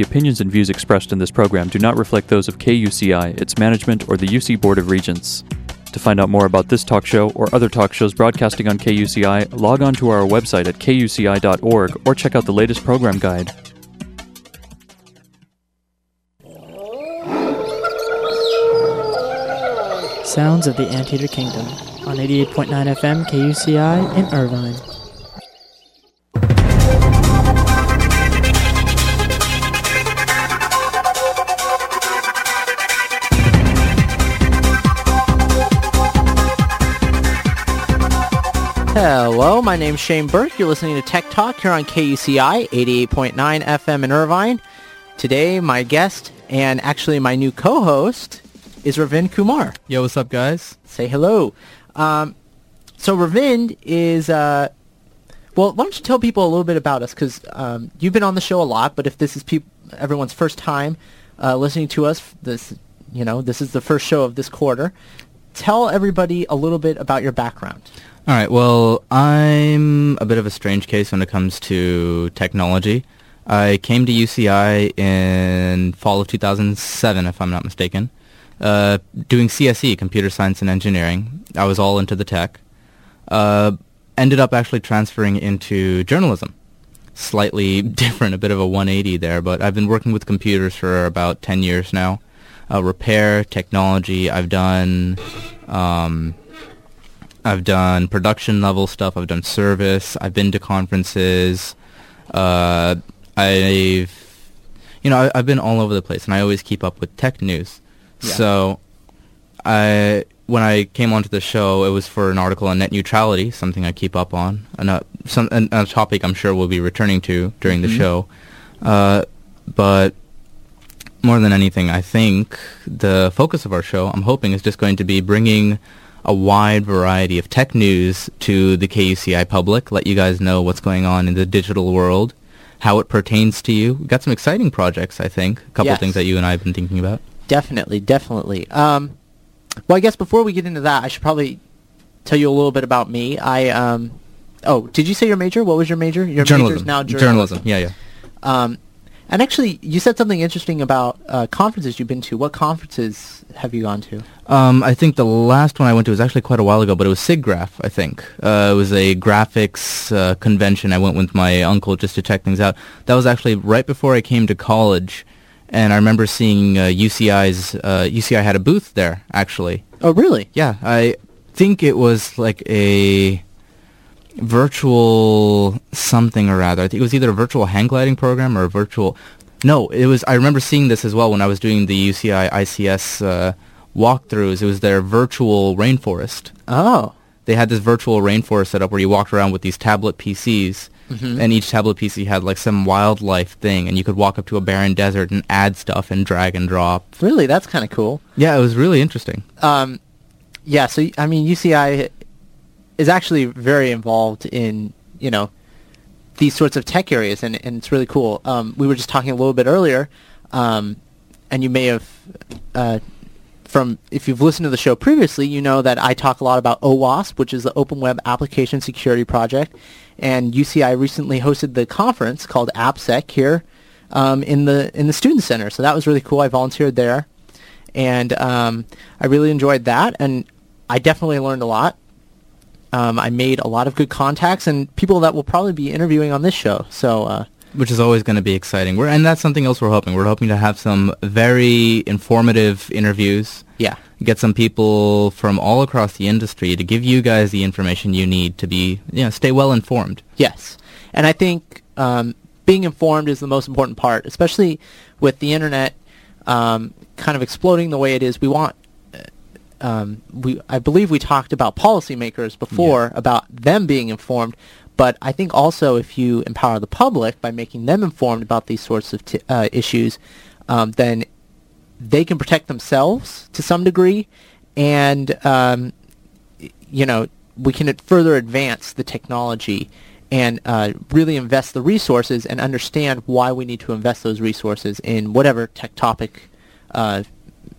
The opinions and views expressed in this program do not reflect those of KUCI, its management, or the UC Board of Regents. To find out more about this talk show or other talk shows broadcasting on KUCI, log on to our website at kuci.org or check out the latest program guide. Sounds of the Anteater Kingdom on 88.9 FM KUCI in Irvine. Hello, my name's Shane Burke. You're listening to Tech Talk here on KUCI 88.9 FM in Irvine. Today, my guest and actually my new co-host is Ravind Kumar. Yo, what's up, guys? Say hello. Um, so Ravind is, uh, well, why don't you tell people a little bit about us? Because um, you've been on the show a lot, but if this is peop- everyone's first time uh, listening to us, this, you know, this is the first show of this quarter. Tell everybody a little bit about your background. All right. Well, I'm a bit of a strange case when it comes to technology. I came to UCI in fall of 2007, if I'm not mistaken, uh, doing CSE, Computer Science and Engineering. I was all into the tech. Uh, ended up actually transferring into journalism. Slightly different, a bit of a 180 there, but I've been working with computers for about 10 years now. Uh, repair, technology, I've done... Um, I've done production level stuff. I've done service. I've been to conferences. Uh, I've, you know, I, have been all over the place, and I always keep up with tech news. Yeah. So, I when I came onto the show, it was for an article on net neutrality, something I keep up on, and a, some and a topic I'm sure we'll be returning to during Mm-hmm. the show. Uh, but more than anything, I think the focus of our show, I'm hoping, is just going to be bringing a wide variety of tech news to the KUCI public, let you guys know what's going on in the digital world, how it pertains to you. We've got some exciting projects, I think, a couple Yes. things that you and I have been thinking about. Definitely, definitely. Um, well, I guess before we get into that, I should probably tell you a little bit about me. I um, oh, did you say your major? What was your major? Your major journalism. is now journalism. Yeah, yeah. Um, and actually, you said something interesting about uh, conferences you've been to. What conferences have you gone to? Um, I think the last one I went to was actually quite a while ago, but it was SIGGRAPH, I think. Uh, it was a graphics uh, convention. I went with my uncle just to check things out. That was actually right before I came to college, and I remember seeing uh, UCI's. Uh, UCI had a booth there, actually. Oh, really? Yeah, I think it was like a virtual something or rather. I think it was either a virtual hang gliding program or a virtual. No, it was. I remember seeing this as well when I was doing the UCI ICS uh, walkthroughs. It was their virtual rainforest. Oh, They had this virtual rainforest set up where you walked around with these tablet PCs, and each tablet PC had like some wildlife thing, and you could walk up to a barren desert and add stuff and drag and drop. really? That's kind of cool. Yeah, it was really interesting. Um, yeah. So I mean, UCI is actually very involved in you know these sorts of tech areas, and, and it's really cool. Um, we were just talking a little bit earlier, um, and you may have uh, from if you've listened to the show previously, you know that I talk a lot about OWASP, which is the Open Web Application Security Project, and UCI recently hosted the conference called AppSec here um, in the in the Student Center. So that was really cool. I volunteered there, and um, I really enjoyed that, and I definitely learned a lot. Um, I made a lot of good contacts and people that will probably be interviewing on this show. So uh, which is always going to be exciting. We're, and that's something else we're hoping. We're hoping to have some very informative interviews, yeah, get some people from all across the industry to give you guys the information you need to be, you know, stay well informed. Yes, and I think um, being informed is the most important part, especially with the internet um, kind of exploding the way it is. We want, um, we I believe we talked about policymakers before about them being informed, but I think also if you empower the public by making them informed about these sorts of t- uh, issues, um, then they can protect themselves to some degree, and um, you know, we can further advance the technology and uh, really invest the resources and understand why we need to invest those resources in whatever tech topic uh,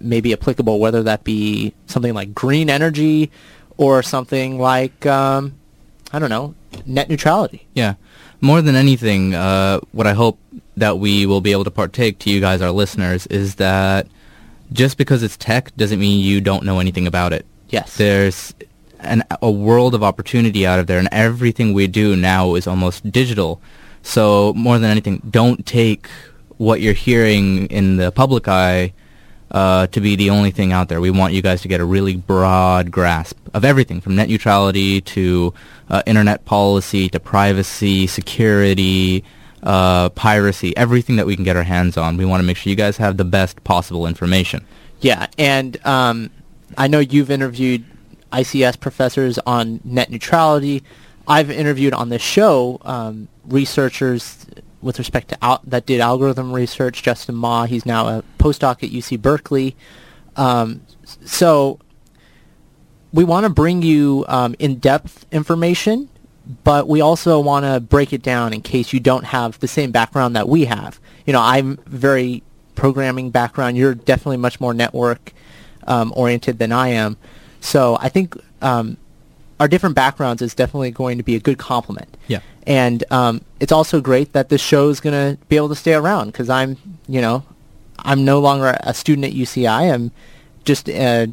may be applicable, whether that be something like green energy or something like, um, I don't know, net neutrality. Yeah. more than anything, uh, what I hope that we will be able to partake to you guys, our listeners, is that just because it's tech doesn't mean you don't know anything about it. Yes. There's an, a world of opportunity out of there, and everything we do now is almost digital. So more than anything, don't take what you're hearing in the public eye uh, to be the only thing out there. We want you guys to get a really broad grasp of everything from net neutrality to uh, internet policy to privacy, security, uh, piracy, everything that we can get our hands on. We want to make sure you guys have the best possible information. Yeah, and um, I know you've interviewed ICS professors on net neutrality. I've interviewed on this show um, researchers with respect to al- that did algorithm research. Justin Ma, he's now a postdoc at UC Berkeley. Um, so we want to bring you um, in-depth information, but we also want to break it down in case you don't have the same background that we have. You know, I'm very programming background. You're definitely much more network um, oriented than I am. So I think um, our different backgrounds is definitely going to be a good complement. Yeah. And um, it's also great that this show is going to be able to stay around because I'm, you know, I'm no longer a student at UCI. I'm just uh,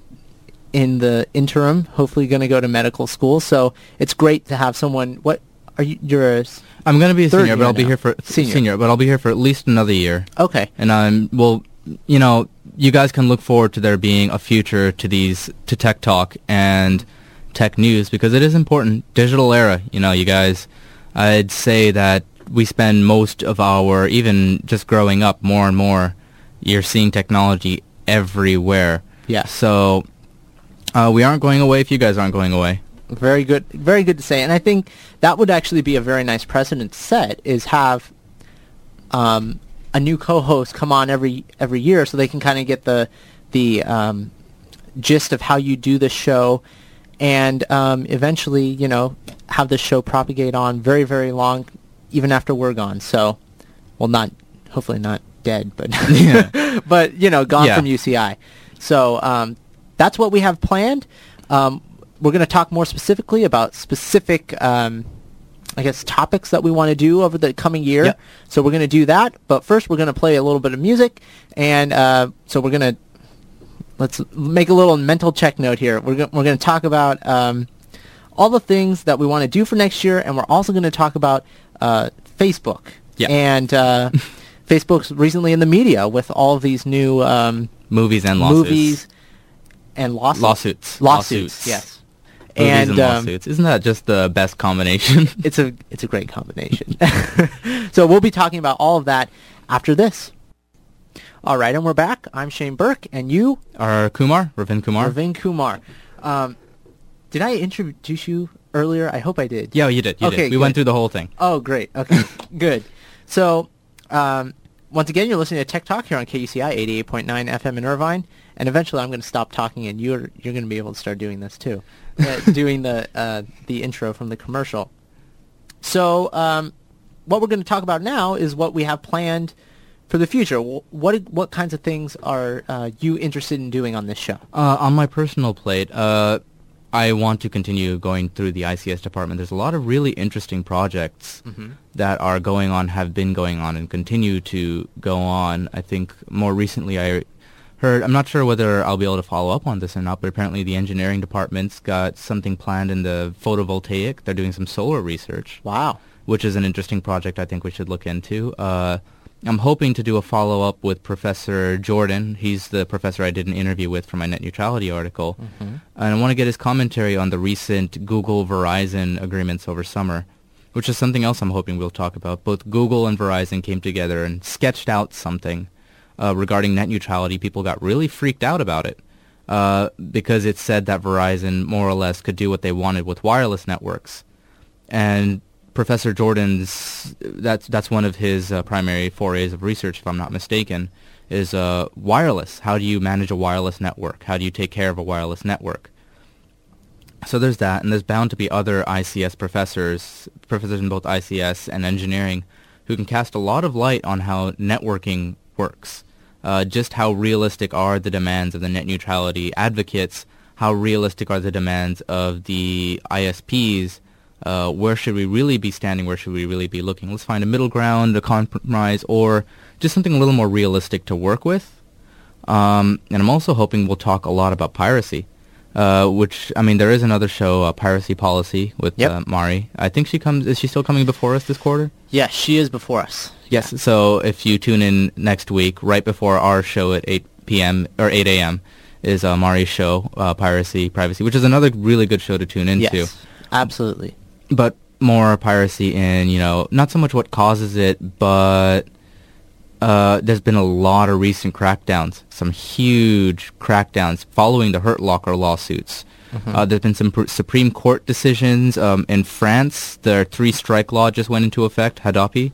in the interim, hopefully going to go to medical school. So it's great to have someone. What are you? You're a I'm going to be a senior, but I'll be here for Senior. but I'll be here for at least another year. okay. And I'm well, you know, you guys can look forward to there being a future to these to tech talk and tech news because it is important. Digital era, you know, you guys. I'd say that we spend most of our even just growing up more and more. You're seeing technology everywhere. Yeah. So uh, we aren't going away if you guys aren't going away. Very good, very good to say. And I think that would actually be a very nice precedent to set is have um, a new co-host come on every every year so they can kind of get the the um, gist of how you do the show, and um, eventually, you know, have the show propagate on very very long, even after we're gone. So, well, not hopefully not dead, but Yeah. but you know, gone Yeah. from UCI. So um, that's what we have planned. Um, we're going to talk more specifically about specific, um, I guess, topics that we want to do over the coming year. Yep. So we're going to do that. But first, we're going to play a little bit of music, and uh, so we're going to let's make a little mental check note here. We're go- we're going to talk about um, all the things that we want to do for next year, and we're also going to talk about uh, Facebook. Yeah. And uh, Facebook's recently in the media with all of these new um, Movies and lawsuits. movies and lawsuits. Lawsuits. Lawsuits. Yes. Movies and, and um, lawsuits. Isn't that just the best combination? it's a it's a great combination. so we'll be talking about all of that after this. All right, and we're back. I'm Shane Burke, and you, are Kumar, Ravind Kumar. Ravind Kumar. Um, did I introduce you earlier? I hope I did. Yeah, you did. You Okay, did. We good. went through the whole thing. Oh, great. Okay, good. So, um, once again, you're listening to Tech Talk here on KUCI 88.9 FM in Irvine, and eventually I'm going to stop talking, and you're you're going to be able to start doing this too, uh, doing the uh, the intro from the commercial. So, um, what we're going to talk about now is what we have planned for the future. What what kinds of things are uh, you interested in doing on this show? Uh, on my personal plate, uh, I want to continue going through the ICS department. There's a lot of really interesting projects that are going on, have been going on, and continue to go on. I think more recently I heard, I'm not sure whether I'll be able to follow up on this or not, but apparently the engineering department's got something planned in the photovoltaic. They're doing some solar research. Wow. which is an interesting project I think we should look into. Uh, I'm hoping to do a follow-up with Professor Jordan. He's the professor I did an interview with for my net neutrality article. And I want to get his commentary on the recent Google-Verizon agreements over summer, which is something else I'm hoping we'll talk about. Both Google and Verizon came together and sketched out something uh, regarding net neutrality. People got really freaked out about it uh, because it said that Verizon more or less could do what they wanted with wireless networks and Professor Jordan's that's that's one of his uh, primary forays of research, if I'm not mistaken, is uh, wireless. How do you manage a wireless network? How do you take care of a wireless network? So there's that, and there's bound to be other ICS professors, professors in both ICS and engineering, who can cast a lot of light on how networking works. Uh, just how realistic are the demands of the net neutrality advocates? How realistic are the demands of the ISPs Uh, where should we really be standing? Where should we really be looking? Let's find a middle ground, a compromise, or just something a little more realistic to work with. Um, and I'm also hoping we'll talk a lot about piracy, uh, which I mean there is another show, uh, Piracy Policy, with Yep. uh, Mari. I think she comes. Is she still coming before us this quarter? Yes, she is before us. Yes. So if you tune in next week, right before our show at 8 p.m. or 8 a.m. is uh, Mari's show, uh, Piracy Privacy, which is another really good show to tune into. Yes, absolutely. But more piracy in you know not so much what causes it, but uh, there's been a lot of recent crackdowns, some huge crackdowns following the Hurt Locker lawsuits. Uh, there's been some pr- Supreme Court decisions um, in France. The three-strike law just went into effect, Hadopi,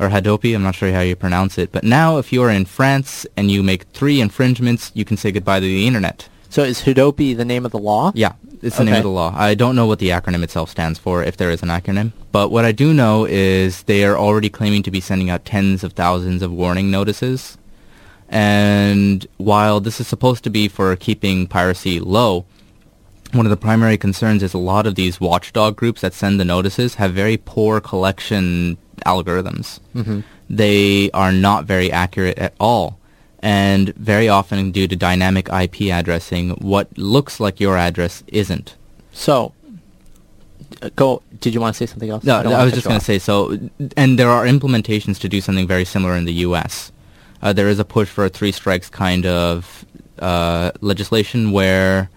or Hadopi. I'm not sure how you pronounce it. But now, if you are in France and you make three infringements, you can say goodbye to the internet. So is Hadopi the name of the law? Yeah, it's the name of the law. I don't know what the acronym itself stands for, if there is an acronym. But what I do know is they are already claiming to be sending out tens of thousands of warning notices. And while this is supposed to be for keeping piracy low, one of the primary concerns is a lot of these watchdog groups that send the notices have very poor collection algorithms. Mm-hmm. They are not very accurate at all. And very often due to dynamic IP addressing, what looks like your address isn't. So, uh, go. Did you want to say something else? No, don't I, was just going to say so, and there are implementations to do something very similar in the U.S. Uh, there is a push for a three strikes kind of uh, legislation where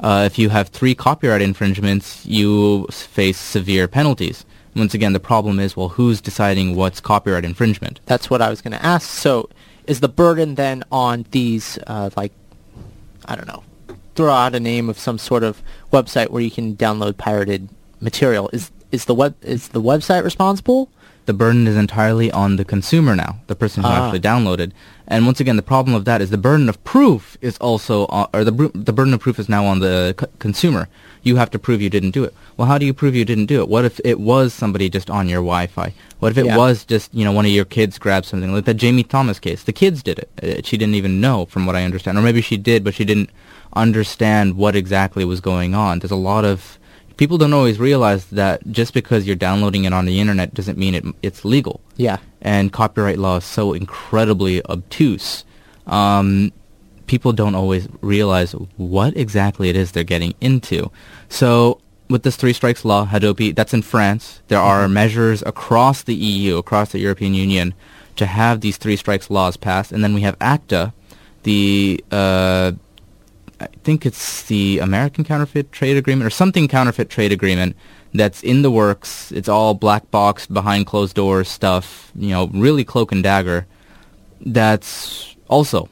uh, if you have three copyright infringements, you face severe penalties. Once again, the problem is, well, who's deciding what's copyright infringement? That's what I was going to ask. So, is the burden then on these, uh, like, I don't know, throw out a name of some sort of website where you can download pirated material? Is is the web is the website responsible? the burden is entirely on the consumer now, the person who Ah. actually downloaded. And once again, the problem of that is the burden of proof is also, on, or the the burden of proof is now on the c- consumer. You have to prove you didn't do it. Well, how do you prove you didn't do it? What if it was somebody just on your Wi-Fi? What if it Yeah. was just you know one of your kids grabbed something like that Jammie Thomas case? The kids did it. Uh, She didn't even know, from what I understand, or maybe she did, but she didn't understand what exactly was going on. There's a lot of people don't always realize that just because you're downloading it on the internet doesn't mean it it's legal. Yeah. And copyright law is so incredibly obtuse. Um, people don't always realize what exactly it is they're getting into. So with this three strikes law, Hadopi, that's in France. There are measures across the EU, across the European Union, to have these three strikes laws passed. And then we have ACTA, the uh, I think it's the American Counterfeit Trade Agreement or something counterfeit trade agreement that's in the works. It's all black box behind closed doors stuff, you know, really cloak and dagger. That's also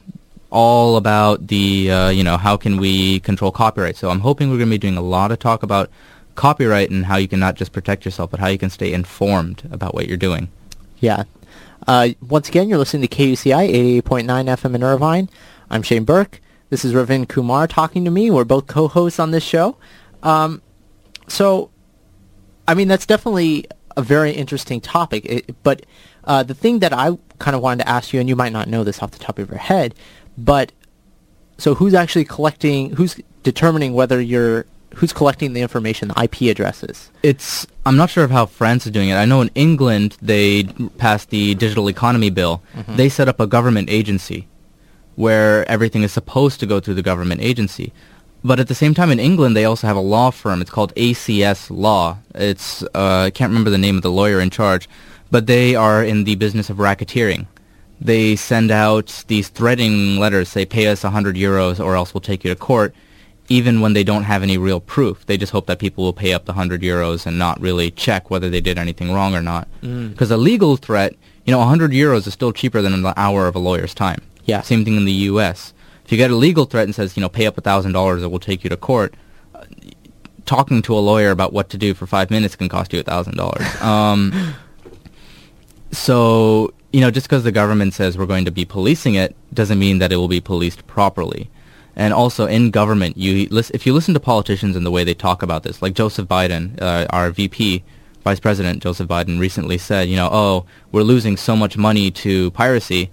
all about the, uh, you know, how can we control copyright. So I'm hoping we're going to be doing a lot of talk about copyright and how you can not just protect yourself, but how you can stay informed about what you're doing. Yeah. Uh, once again, you're listening to KUCI 88.9 FM in Irvine. I'm Shane Burke. This is Ravind Kumar talking to me. We're both co-hosts on this show. Um, so, I mean, that's definitely a very interesting topic. It, but uh, the thing that I kind of wanted to ask you, and you might not know this off the top of your head, but so who's actually collecting, who's determining whether you're, who's collecting the information, the IP addresses? It's I'm not sure of how France is doing it. I know in England they passed the digital economy bill. They set up a government agency where everything is supposed to go through the government agency. But at the same time in England they also have a law firm. It's called ACS Law. It's uh, I can't remember the name of the lawyer in charge, but they are in the business of racketeering. They send out these threatening letters, say pay us 100 euros or else we'll take you to court even when they don't have any real proof. They just hope that people will pay up the 100 euros and not really check whether they did anything wrong or not. Because a legal threat, you know, 100 euros is still cheaper than an hour of a lawyer's time. Yeah. Same thing in the U.S. If you get a legal threat and says, you know, pay up $1,000 or we'll take you to court, uh, talking to a lawyer about what to do for five minutes can cost you $1,000. Um, so, you know, just because the government says we're going to be policing it doesn't mean that it will be policed properly. And also in government, you if you listen to politicians and the way they talk about this, like Joseph Biden, uh, our VP, Vice President Joseph Biden recently said, you know, oh, we're losing so much money to piracy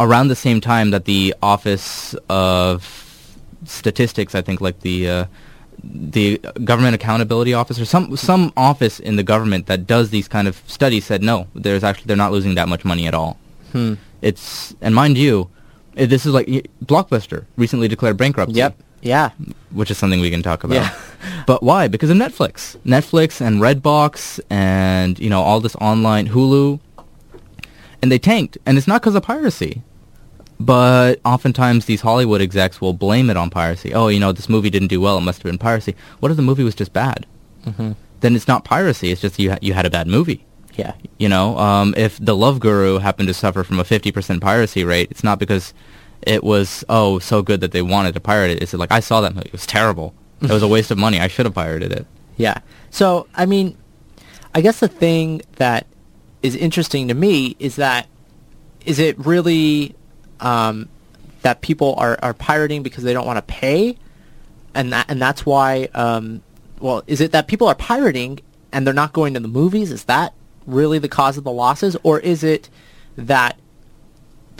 around the same time that the Office of Statistics, I think, like the uh, the government accountability office or some some office in the government that does these kind of studies said no, there's actually they're not losing that much money at all. Hmm. It's and mind you, eh, this is like Blockbuster recently declared bankruptcy. Yep. Yeah. which is something we can talk about. Yeah. but why? Because of Netflix, Netflix and Redbox, and you know all this online Hulu, and they tanked, and it's not because of piracy. But oftentimes these Hollywood execs will blame it on piracy. Oh, you know, this movie didn't do well; it must have been piracy. What if the movie was just bad? hmm Then it's not piracy; it's just you ha- you had a bad movie. Yeah. You know, um, if the Love Guru happened to suffer from a 50% piracy rate, it's not because it was oh so good that they wanted to pirate it. It's like I saw that movie; it was terrible. It was a waste of money. I should have pirated it. Yeah. So, I mean, I guess the thing that is interesting to me is that is it really um, that people are, are pirating because they don't want to pay, and that and that's why. Um, well, is it that people are pirating and they're not going to the movies? Is that really the cause of the losses, or is it that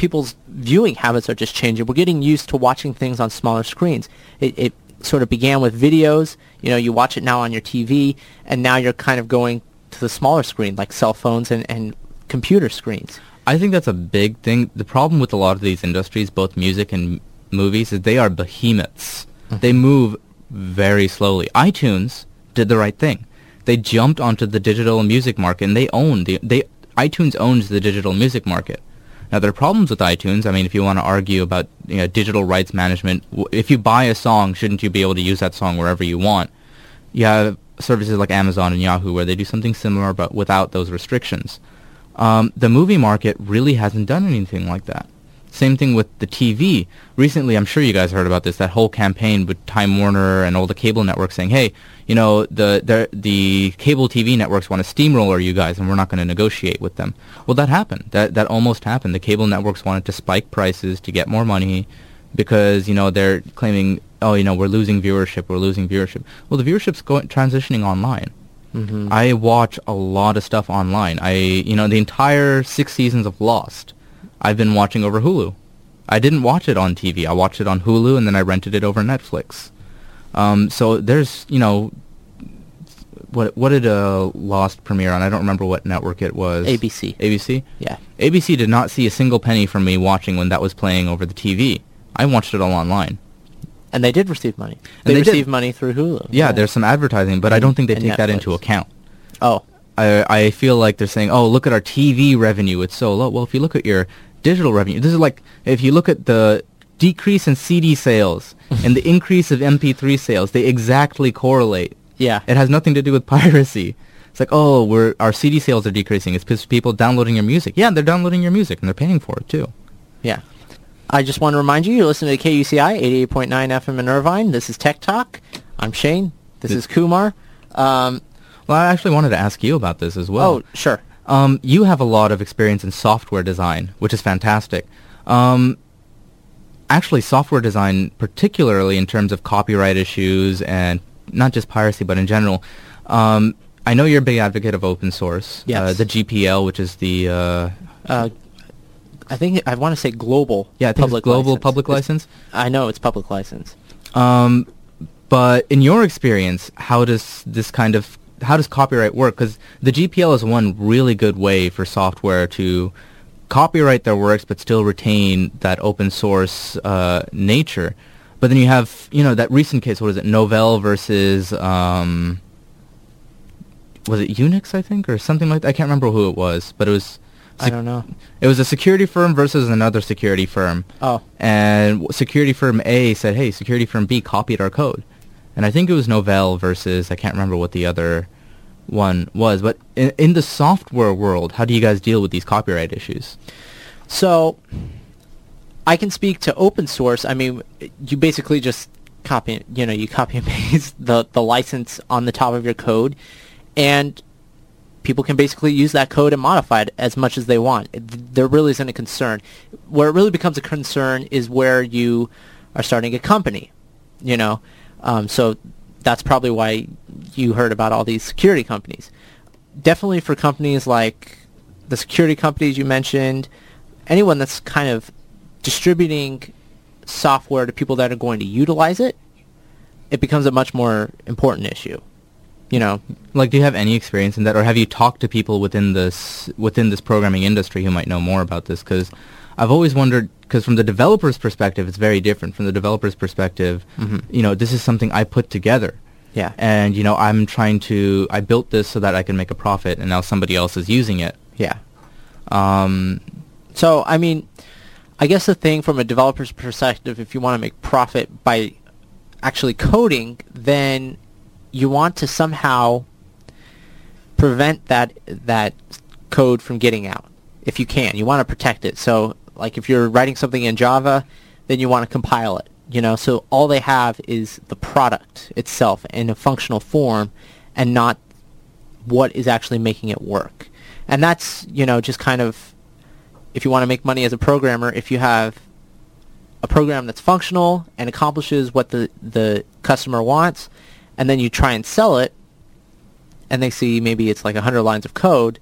people's viewing habits are just changing. We're getting used to watching things on smaller screens. It, it sort of began with videos. You know, you watch it now on your TV, and now you're kind of going to the smaller screen, like cell phones and, and computer screens. I think that's a big thing. The problem with a lot of these industries, both music and movies, is they are behemoths. Mm-hmm. They move very slowly. iTunes did the right thing. They jumped onto the digital music market, and they own the they iTunes owns the digital music market. Now there are problems with iTunes. I mean, if you want to argue about you know, digital rights management, if you buy a song, shouldn't you be able to use that song wherever you want? You have services like Amazon and Yahoo where they do something similar, but without those restrictions. Um, the movie market really hasn't done anything like that. Same thing with the TV. Recently, I'm sure you guys heard about this, that whole campaign with Time Warner and all the cable networks saying, hey, you know, the, the, the cable TV networks want to steamroller you guys and we're not going to negotiate with them. Well, that happened. That, that almost happened. The cable networks wanted to spike prices to get more money because, you know, they're claiming, oh, you know, we're losing viewership, we're losing viewership. Well, the viewership's going, transitioning online. Mm-hmm. I watch a lot of stuff online. I, you know, the entire six seasons of Lost, I've been watching over Hulu. I didn't watch it on TV. I watched it on Hulu, and then I rented it over Netflix. Um, so there's, you know, what what did uh, Lost premiere on? I don't remember what network it was. ABC. ABC. Yeah. ABC did not see a single penny from me watching when that was playing over the TV. I watched it all online. And they did receive money. And They, they received money through Hulu. Yeah, there's some advertising, but I don't think they And take that into account. Oh, I I feel like they're saying, "Oh, look at our TV revenue; it's so low." Well, if you look at your digital revenue, this is like if you look at the decrease in CD sales and the increase of MP3 sales, they exactly correlate. yeah. It has nothing to do with piracy. It's like, "Oh, we're our CD sales are decreasing. It's because people downloading your music." Yeah, they're downloading your music and they're paying for it too. Yeah. I just want to remind you, you're listening to KUCI 88.9 FM in Irvine. This is Tech Talk. I'm Shane. This is Kumar. Um, Well, I actually wanted to ask you about this as well. oh, sure. Um, you have a lot of experience in software design, which is fantastic. Um, actually, software design, particularly in terms of copyright issues and not just piracy, but in general, um, I know you're a big advocate of open source. Yes. Uh, the GPL, which is the uh, Uh, I think I want to say global. yeah, I think it's public global license. public It's- license. I know it's public license. Um, but in your experience, how does this kind of how does copyright work? Because the GPL is one really good way for software to copyright their works, but still retain that open source uh, nature. But then you have, you know, that recent case. What is it? Novell versus um, was it Unix? I think, or something like that. I can't remember who it was, but it was. I don't know. It was a security firm versus another security firm Oh, and security firm A said, "Hey, security firm B copied our code," and I think it was Novell versus I can't remember what the other one was. But in, in the software world, how do you guys deal with these copyright issues? so I can speak to open source. I mean, you basically just copy, you know, you copy and paste the, the license on the top of your code, and people can basically use that code and modify it as much as they want. There really isn't a concern. Where it really becomes a concern is where you are starting a company, you know. Um, so that's probably why you heard about all these security companies. Definitely for companies like the security companies you mentioned, anyone that's kind of distributing software to people that are going to utilize it, it becomes a much more important issue. You know, Like, do you have any experience in that, or have you talked to people within this within this programming industry who might know more about this? Because I've always wondered, because from the developer's perspective, it's very different. From the developer's perspective, Mhm. you know, this is something I put together, yeah, and you know, I'm trying to, I built this so that I can make a profit, and now somebody else is using it. yeah. Um, So, I mean, I guess the thing from a developer's perspective, if you want to make profit by actually coding, then you want to somehow prevent that that code from getting out. If you can, you want to protect it. So, like if you're writing something in Java, then you want to compile it. You know, so all they have is the product itself in a functional form, and not what is actually making it work. And that's, you know, just kind of if you want to make money as a programmer, if you have a program that's functional and accomplishes what the, the customer wants, and then you try and sell it, and they see maybe it's like 100 lines of code,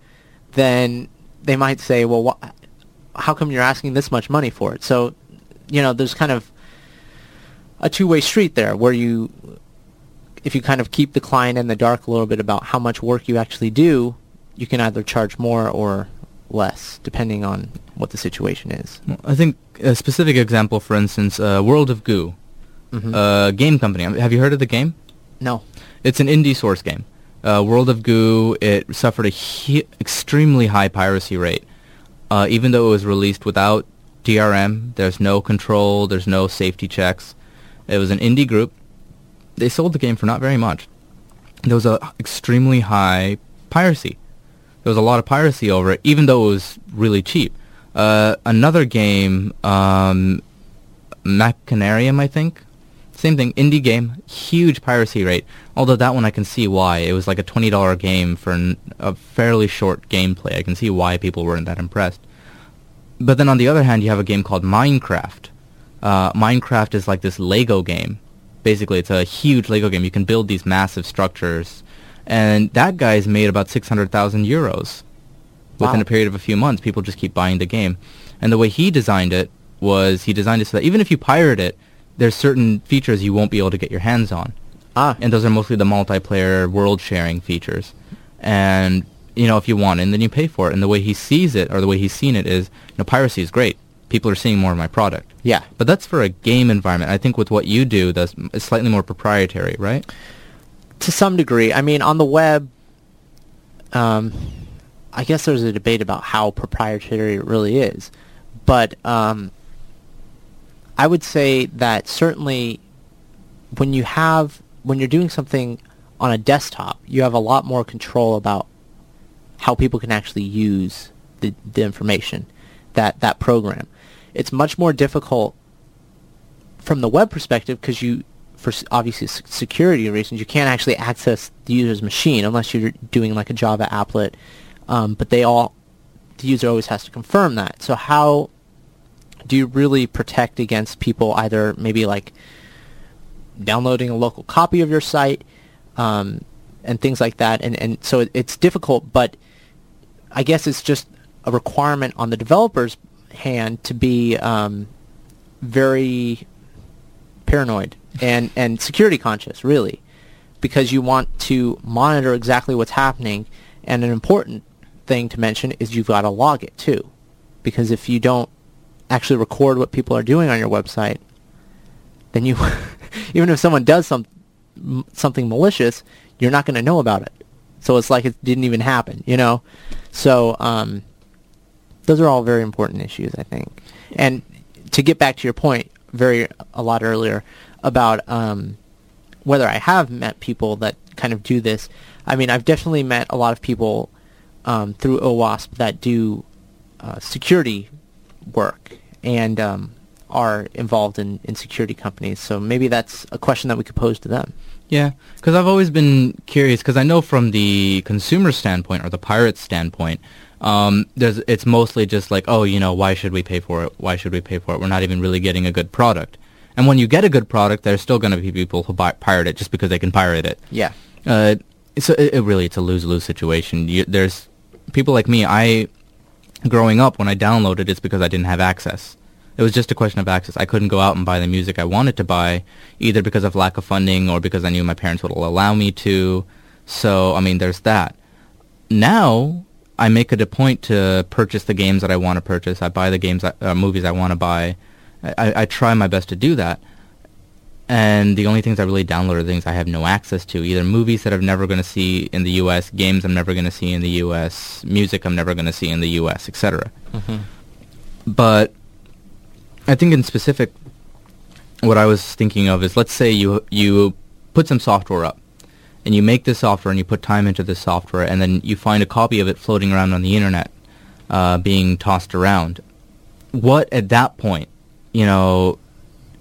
then they might say, well, wh- how come you're asking this much money for it? So, you know, there's kind of a two-way street there where you, if you kind of keep the client in the dark a little bit about how much work you actually do, you can either charge more or less, depending on what the situation is. I think a specific example, for instance, uh, World of Goo, Mhm. a game company. Have you heard of the game? No. It's an indie source game. Uh, World of Goo, it suffered a he- extremely high piracy rate. Uh, even though it was released without DRM, there's no control, there's no safety checks. It was an indie group. They sold the game for not very much. There was a extremely high piracy. There was a lot of piracy over it, even though it was really cheap. Uh, another game, um, Machinarium, I think. Same thing, indie game, huge piracy rate. Although that one I can see why. It was like a $20 game for an, a fairly short gameplay. I can see why people weren't that impressed. But then on the other hand, you have a game called Minecraft. Uh, Minecraft is like this Lego game. Basically, it's a huge Lego game. You can build these massive structures. And that guy's made about 600,000 euros within Wow. a period of a few months. People just keep buying the game. And the way he designed it was he designed it so that even if you pirate it, there's certain features you won't be able to get your hands on. Ah, And those are mostly the multiplayer world sharing features. And, you know, if you want it, and then you pay for it. And the way he sees it, or the way he's seen it is, you know, piracy is great. People are seeing more of my product. yeah. But that's for a game environment. I think with what you do, that's it's slightly more proprietary, right? To some degree. I mean, on the web, um, I guess there's a debate about how proprietary it really is. But um, I would say that certainly when you have, when you're doing something on a desktop, you have a lot more control about how people can actually use the, the information, that, that program. It's much more difficult from the web perspective because you for obviously security reasons you can't actually access the user's machine unless you're doing like a java applet um, but they all the user always has to confirm that so how do you really protect against people either maybe like downloading a local copy of your site um, and things like that and, and so it, it's difficult but I guess it's just a requirement on the developer's hand to be um, very paranoid and, and security conscious, really, because you want to monitor exactly what's happening. And an important thing to mention is you've got to log it too, because if you don't actually record what people are doing on your website, then you, even if someone does some something malicious, you're not going to know about it. So it's like it didn't even happen, you know. So um, those are all very important issues, I think. And to get back to your point, very a lot earlier about um, whether I have met people that kind of do this. I mean, I've definitely met a lot of people um, through OWASP that do uh, security work and um, are involved in, in security companies. So maybe that's a question that we could pose to them. Yeah, because I've always been curious because I know from the consumer standpoint or the pirate standpoint, um, there's it's mostly just like, oh, you know, why should we pay for it? Why should we pay for it? We're not even really getting a good product. And when you get a good product, there's still going to be people who buy, pirate it just because they can pirate it. Yeah. Uh, it's a, it really it's a lose lose situation. You, there's people like me. I growing up when I downloaded it's because I didn't have access. It was just a question of access. I couldn't go out and buy the music I wanted to buy, either because of lack of funding or because I knew my parents would allow me to. So, I mean, there's that. Now, I make it a point to purchase the games that I want to purchase. I buy the games, uh, movies I want to buy. I, I try my best to do that. And the only things I really download are things I have no access to, either movies that I'm never going to see in the U.S., games I'm never going to see in the U.S., music I'm never going to see in the U.S., etc. Mm-hmm. But I think in specific, what I was thinking of is, let's say you you put some software up, and you make this software and you put time into this software, and then you find a copy of it floating around on the internet, uh, being tossed around. What at that point, you know,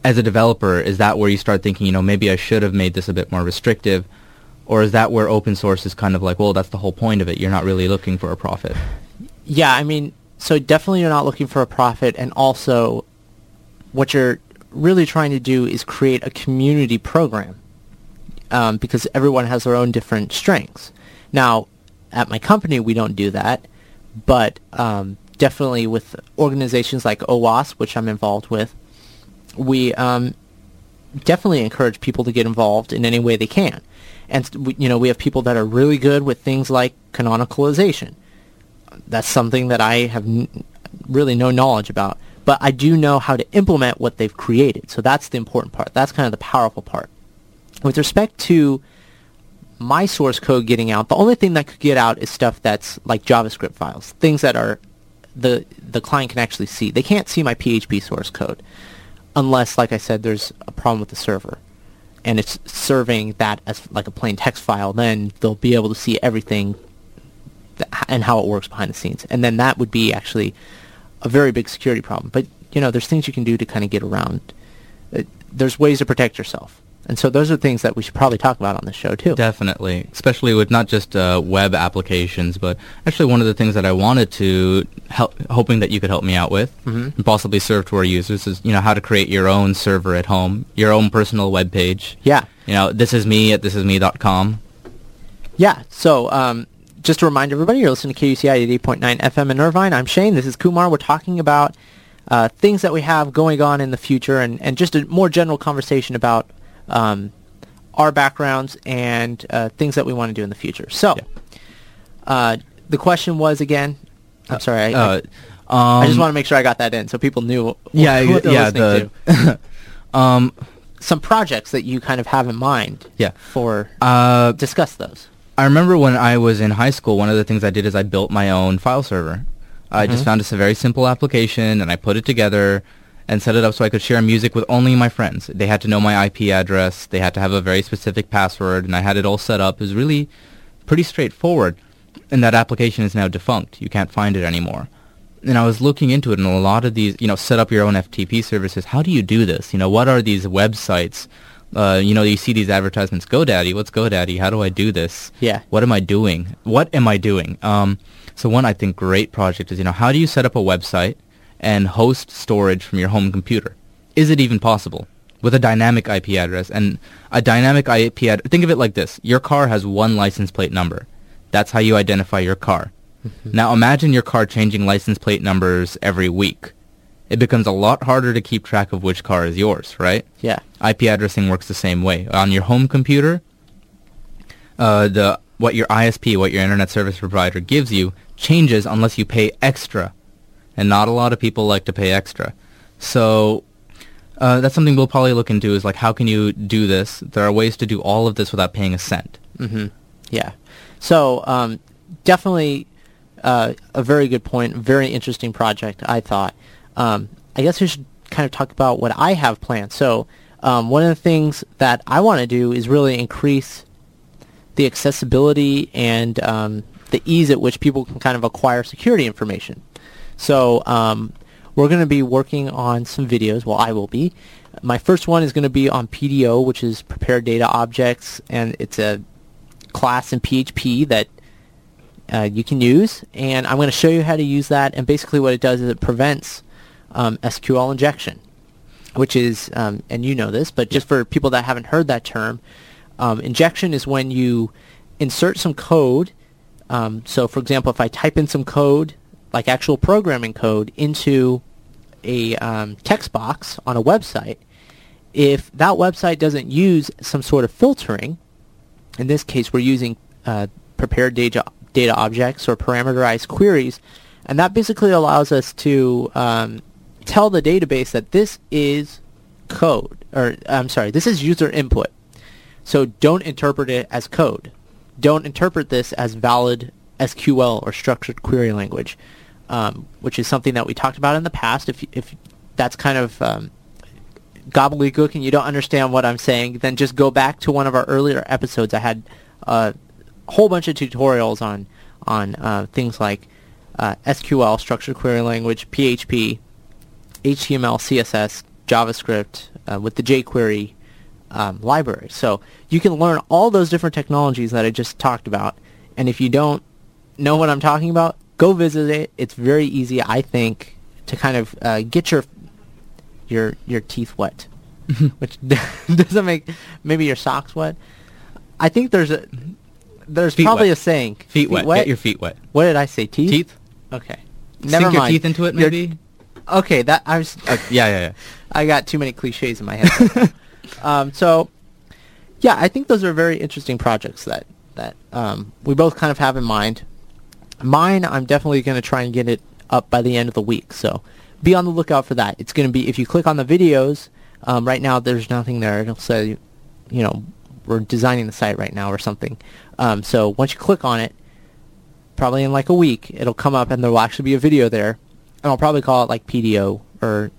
as a developer, is that where you start thinking, you know, maybe I should have made this a bit more restrictive? Or is that where open source is kind of like, well, that's the whole point of it. You're not really looking for a profit. Yeah, I mean, so definitely you're not looking for a profit. And also, what you're really trying to do is create a community program um, because everyone has their own different strengths. Now, at my company, we don't do that, but um, definitely with organizations like OWASP, which I'm involved with, we um, definitely encourage people to get involved in any way they can. And you know, we have people that are really good with things like canonicalization. That's something that I have n- really no knowledge about, but I do know how to implement what they've created. So that's the important part. That's kind of the powerful part. With respect to my source code getting out, the only thing that could get out is stuff that's like JavaScript files, things that are the the client can actually see. They can't see my PHP source code unless, like I said, there's a problem with the server and it's serving that as like a plain text file, then they'll be able to see everything th- and how it works behind the scenes. And then that would be actually a very big security problem. But, you know, there's things you can do to kind of get around. Uh, there's ways to protect yourself. And so those are things that we should probably talk about on this show too. Definitely, especially with not just uh, web applications, but actually one of the things that I wanted to help, hoping that you could help me out with, mm-hmm. and possibly serve to our users, is you know how to create your own server at home, your own personal web page. Yeah. You know, this is me at thisisme.com. Yeah. So um, just to remind everybody, you're listening to KUCI 88.9 FM in Irvine. I'm Shane. This is Kumar. We're talking about uh, things that we have going on in the future and, and just a more general conversation about um, our backgrounds and uh, things that we want to do in the future. So, yeah. uh, the question was again. I'm sorry. I, uh, um, I, just um, want to make sure I got that in so people knew. What, yeah, what yeah. The, um, some projects that you kind of have in mind. Yeah. For uh, discuss those. I remember when I was in high school, one of the things I did is I built my own file server. I mm-hmm. just found this a very simple application, and I put it together and set it up so I could share music with only my friends. They had to know my IP address. They had to have a very specific password, and I had it all set up. It was really pretty straightforward. And that application is now defunct. You can't find it anymore. And I was looking into it, and a lot of these, you know, set up your own FTP services. How do you do this? You know, what are these websites? Uh, you know, you see these advertisements. GoDaddy, what's GoDaddy? How do I do this? Yeah. What am I doing? What am I doing? Um, so one, I think, great project is, you know, how do you set up a website? And host storage from your home computer. Is it even possible? With a dynamic IP address and a dynamic IP ad- think of it like this. Your car has one license plate number. That's how you identify your car. Mm-hmm. Now imagine your car changing license plate numbers every week. It becomes a lot harder to keep track of which car is yours, right? Yeah. IP addressing works the same way. On your home computer, uh, the what your ISP, what your internet service provider gives you, changes unless you pay extra and not a lot of people like to pay extra. So uh, that's something we'll probably look into is like how can you do this? There are ways to do all of this without paying a cent. Mm-hmm. Yeah. So um, definitely uh, a very good point. Very interesting project. I thought. Um, I guess we should kind of talk about what I have planned. So um, one of the things that I want to do is really increase the accessibility and um, the ease at which people can kind of acquire security information. So um, we're going to be working on some videos. Well, I will be. My first one is going to be on PDO, which is Prepared Data Objects, and it's a class in PHP that uh, you can use. And I'm going to show you how to use that. And basically what it does is it prevents um, SQL injection, which is, um, and you know this, but just for people that haven't heard that term, um, injection is when you insert some code. Um, so, for example, if I type in some code like actual programming code into a um, text box on a website, if that website doesn't use some sort of filtering, in this case we're using uh, prepared data, data objects or parameterized queries, and that basically allows us to um, tell the database that this is code, or I'm sorry, this is user input. So don't interpret it as code. Don't interpret this as valid SQL or structured query language, um, which is something that we talked about in the past. If if that's kind of um, gobbledygook and you don't understand what I'm saying, then just go back to one of our earlier episodes. I had a whole bunch of tutorials on on uh, things like uh, SQL, structured query language, PHP, HTML, CSS, JavaScript, uh, with the jQuery um, library. So you can learn all those different technologies that I just talked about. And if you don't know what I'm talking about, go visit it. It's very easy, I think, to kind of uh, get your your your teeth wet, which doesn't make maybe your socks wet. I think there's a there's Feet probably wet. a saying. Feet, wet. Get your feet wet. What did I say? Teeth. Teeth. Okay. Never Sink mind. your teeth into it, Your- maybe. Okay, that I was. Uh, yeah, yeah, yeah. I got too many cliches in my head. um, so, yeah, I think those are very interesting projects that that um, we both kind of have in mind. Mine, I'm definitely going to try and get it up by the end of the week. So, be on the lookout for that. It's going to be if you click on the videos. Um, right now, there's nothing there. It'll say, you know, we're designing the site right now or something. Um, so once you click on it, probably in like a week, it'll come up and there will actually be a video there. And I'll probably call it like PDO or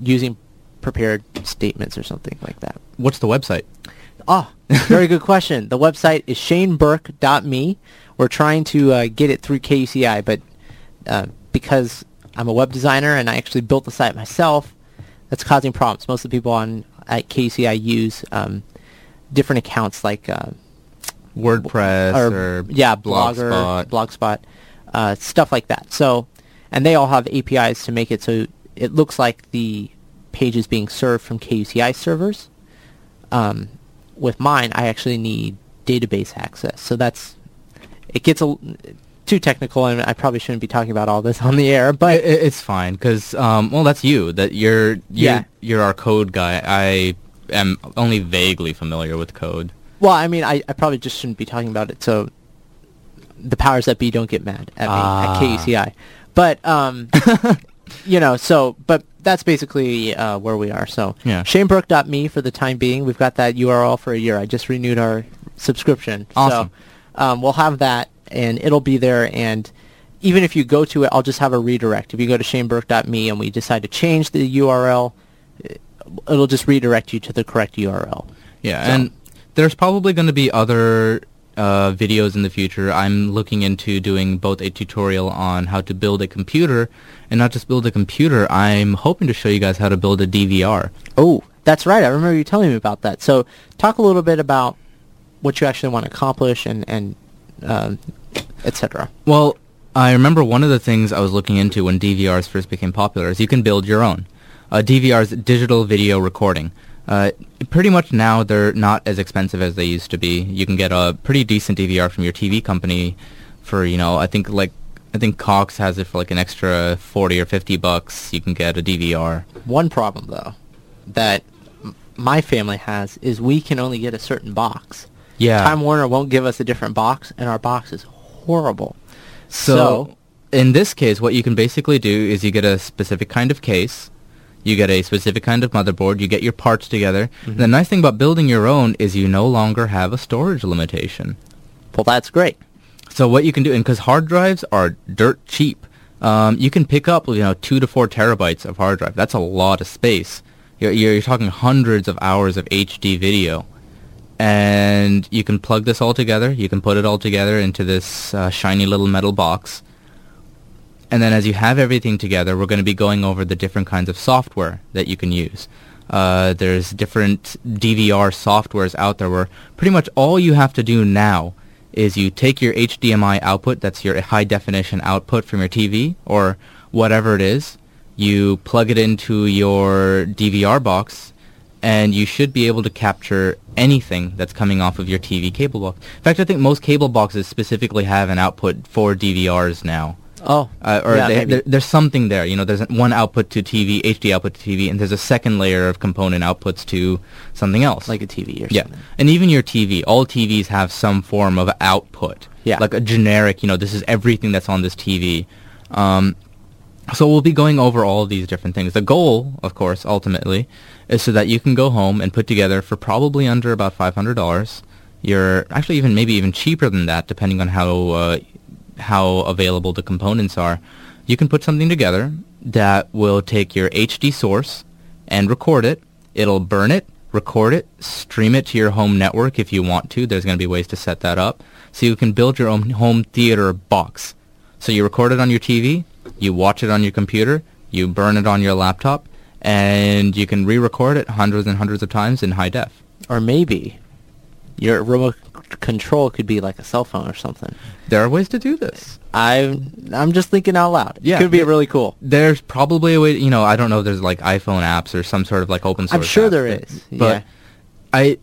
using prepared statements or something like that. What's the website? Oh, very good question. The website is shaneburke.me. We're trying to uh, get it through KUCI, but uh, because I'm a web designer and I actually built the site myself, that's causing problems. Most of the people on at KUCI use um, different accounts like uh, WordPress or, yeah, Blogger, Blogspot. Blogspot, uh, stuff like that. So, and they all have APIs to make it so it looks like the page is being served from KUCI servers. Um, with mine, I actually need database access. So that's it gets a too technical, and I probably shouldn't be talking about all this on the air. But i- it's fine because um, well, that's you. That you're you're, Yeah. you're our code guy. I am only vaguely familiar with code. well, I mean, I, I probably just shouldn't be talking about it. So the powers that be don't get mad at me Ah. at KUCI. But um, you know, so but that's basically uh, where we are. So Yeah. ShaneBurke.me for the time being. We've got that URL for a year. I just renewed our subscription. Awesome. So um, we'll have that, and it'll be there. And even if you go to it, I'll just have a redirect. If you go to ShaneBurke.me and we decide to change the URL, it- it'll just redirect you to the correct URL. Yeah, So- and there's probably going to be other uh, videos in the future. I'm looking into doing both a tutorial on how to build a computer, and not just build a computer. I'm hoping to show you guys how to build a DVR. Oh, that's right. I remember you telling me about that. So talk a little bit about what you actually want to accomplish and and um, etc. Well, I remember one of the things I was looking into when DVRs first became popular is you can build your own. Uh, DVRs, digital video recording. Uh, pretty much now they're not as expensive as they used to be. You can get a pretty decent DVR from your TV company for, you know, I think like, I think Cox has it for like an extra 40 or 50 bucks. You can get a DVR. One problem though that m- my family has is we can only get a certain box. Yeah. Time Warner won't give us a different box, and our box is horrible. So, So- in this case, what you can basically do is you get a specific kind of case, you get a specific kind of motherboard, you get your parts together. Mm-hmm. The nice thing about building your own is you no longer have a storage limitation. Well, that's great. So what you can do, and because hard drives are dirt cheap, um, you can pick up you know two to four terabytes of hard drive. That's a lot of space. You're, you're, you're talking hundreds of hours of HD video, and you can plug this all together. You can put it all together into this uh, shiny little metal box. And then as you have everything together, we're going to be going over the different kinds of software that you can use. Uh, there's different DVR softwares out there where pretty much all you have to do now is you take your HDMI output, that's your high definition output from your TV or whatever it is, you plug it into your DVR box, and you should be able to capture anything that's coming off of your TV cable box. In fact, I think most cable boxes specifically have an output for DVRs now. Oh, uh, or yeah, they, there, there's something there. You know, there's one output to TV, HD output to TV, and there's a second layer of component outputs to something else. like a TV or yeah, something. Yeah, and even your TV, all TVs have some form of output. Yeah. like a generic. You know, this is everything that's on this TV. Um, so we'll be going over all of these different things. The goal, of course, ultimately, is so that you can go home and put together for probably under about five hundred dollars. You're actually even maybe even cheaper than that, depending on how uh, how available the components are. You can put something together that will take your HD source and record it. It'll burn it, record it, stream it to your home network if you want to. There's going to be ways to set that up. So you can build your own home theater box. So you record it on your TV, you watch it on your computer, you burn it on your laptop, and you can re-record it hundreds and hundreds of times in high def. Or maybe your remote control could be like a cell phone or something. There are ways to do this. I'm I'm just thinking out loud. Yeah, it could be really cool. There's probably a way, you know, I don't know if there's like iPhone apps or some sort of like open source I'm sure there but- is. But yeah. I